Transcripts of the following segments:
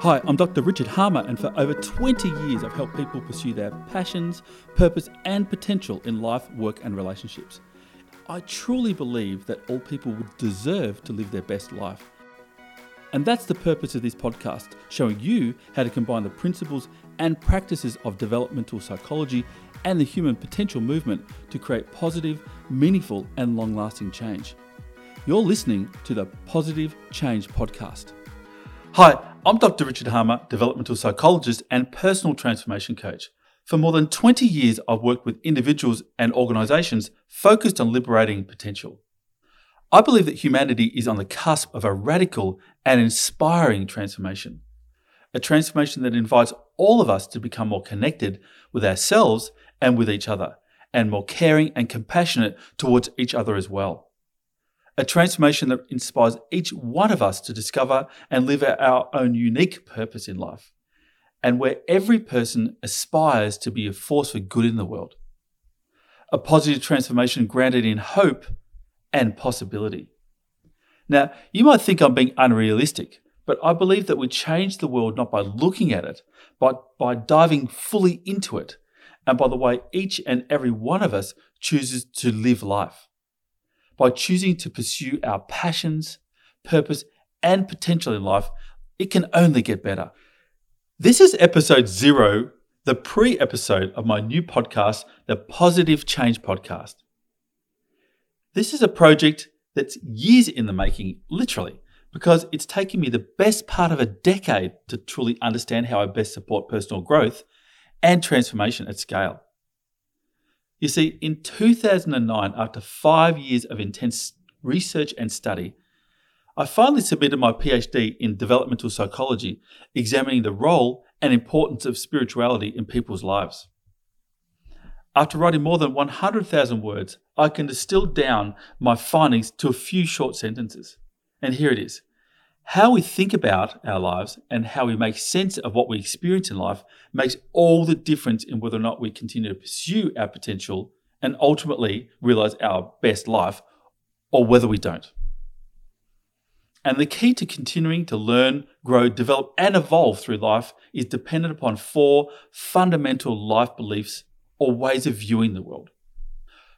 Hi, I'm Dr. Richard Harmer, and for over 20 years, I've helped people pursue their passions, purpose, and potential in life, work, and relationships. I truly believe that all people would deserve to live their best life. And that's the purpose of this podcast, showing you how to combine the principles and practices of developmental psychology and the human potential movement to create positive, meaningful, and long lasting change. You're listening to the Positive Change Podcast. Hi, I'm Dr. Richard Harmer, developmental psychologist and personal transformation coach. For more than 20 years, I've worked with individuals and organizations focused on liberating potential. I believe that humanity is on the cusp of a radical and inspiring transformation. A transformation that invites all of us to become more connected with ourselves and with each other, and more caring and compassionate towards each other as well a transformation that inspires each one of us to discover and live our own unique purpose in life, and where every person aspires to be a force for good in the world. A positive transformation grounded in hope and possibility. Now, you might think I'm being unrealistic, but I believe that we change the world not by looking at it, but by diving fully into it, and by the way each and every one of us chooses to live life by choosing to pursue our passions, purpose, and potential in life, it can only get better. This is episode zero, the pre episode of my new podcast, the Positive Change Podcast. This is a project that's years in the making, literally, because it's taken me the best part of a decade to truly understand how I best support personal growth and transformation at scale. You see, in 2009, after five years of intense research and study, I finally submitted my PhD in developmental psychology, examining the role and importance of spirituality in people's lives. After writing more than 100,000 words, I can distill down my findings to a few short sentences. And here it is how we think about our lives and how we make sense of what we experience in life makes all the difference in whether or not we continue to pursue our potential and ultimately realize our best life or whether we don't. And the key to continuing to learn, grow, develop, and evolve through life is dependent upon four fundamental life beliefs or ways of viewing the world.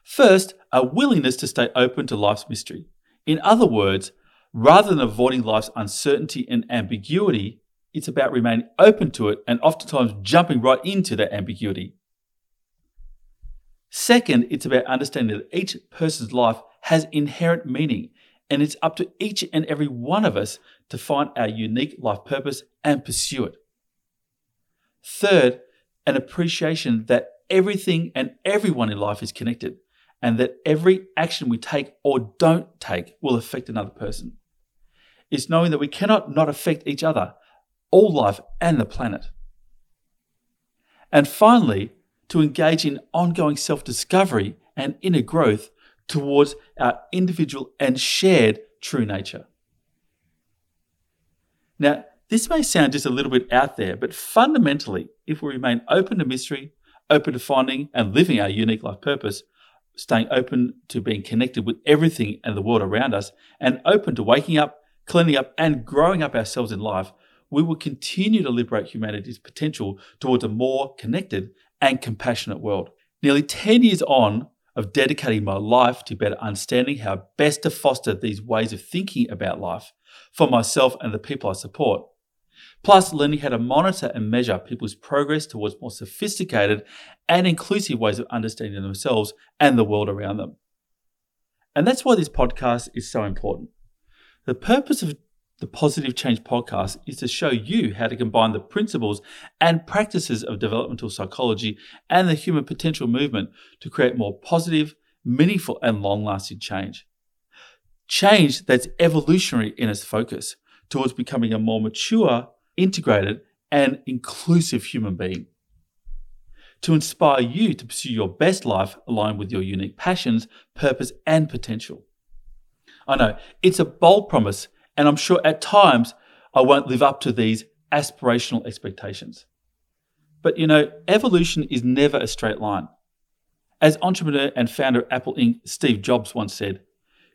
First, a willingness to stay open to life's mystery. In other words, Rather than avoiding life's uncertainty and ambiguity, it's about remaining open to it and oftentimes jumping right into that ambiguity. Second, it's about understanding that each person's life has inherent meaning and it's up to each and every one of us to find our unique life purpose and pursue it. Third, an appreciation that everything and everyone in life is connected and that every action we take or don't take will affect another person is knowing that we cannot not affect each other, all life, and the planet. And finally, to engage in ongoing self discovery and inner growth towards our individual and shared true nature. Now, this may sound just a little bit out there, but fundamentally, if we remain open to mystery, open to finding and living our unique life purpose, staying open to being connected with everything and the world around us, and open to waking up cleaning up, and growing up ourselves in life, we will continue to liberate humanity's potential towards a more connected and compassionate world. Nearly 10 years on of dedicating my life to better understanding how best to foster these ways of thinking about life for myself and the people I support, plus learning how to monitor and measure people's progress towards more sophisticated and inclusive ways of understanding themselves and the world around them. And that's why this podcast is so important. The purpose of the Positive Change podcast is to show you how to combine the principles and practices of developmental psychology and the human potential movement to create more positive, meaningful, and long lasting change. Change that's evolutionary in its focus towards becoming a more mature, integrated, and inclusive human being. To inspire you to pursue your best life aligned with your unique passions, purpose, and potential. I know it's a bold promise, and I'm sure at times I won't live up to these aspirational expectations. But you know, evolution is never a straight line. As entrepreneur and founder of Apple Inc., Steve Jobs once said,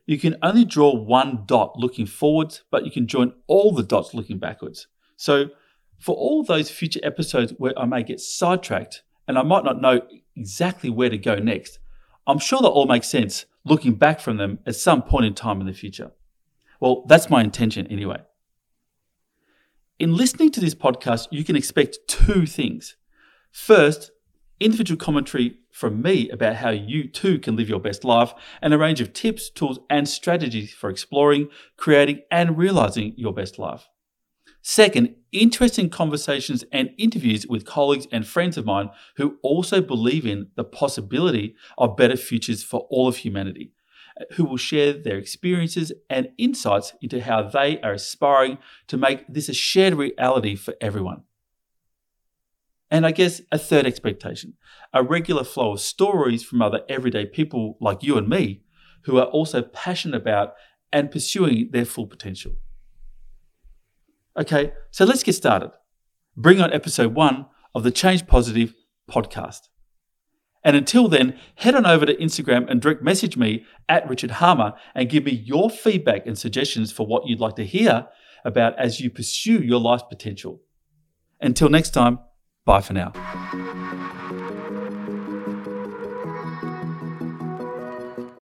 you can only draw one dot looking forwards, but you can join all the dots looking backwards. So, for all those future episodes where I may get sidetracked and I might not know exactly where to go next, I'm sure that all makes sense looking back from them at some point in time in the future. Well, that's my intention anyway. In listening to this podcast, you can expect two things. First, individual commentary from me about how you too can live your best life, and a range of tips, tools, and strategies for exploring, creating, and realizing your best life. Second, interesting conversations and interviews with colleagues and friends of mine who also believe in the possibility of better futures for all of humanity, uh, who will share their experiences and insights into how they are aspiring to make this a shared reality for everyone. And I guess a third expectation a regular flow of stories from other everyday people like you and me who are also passionate about and pursuing their full potential. Okay, so let's get started. Bring on episode one of the Change Positive podcast. And until then, head on over to Instagram and direct message me at Richard Harmer and give me your feedback and suggestions for what you'd like to hear about as you pursue your life's potential. Until next time, Bye for now.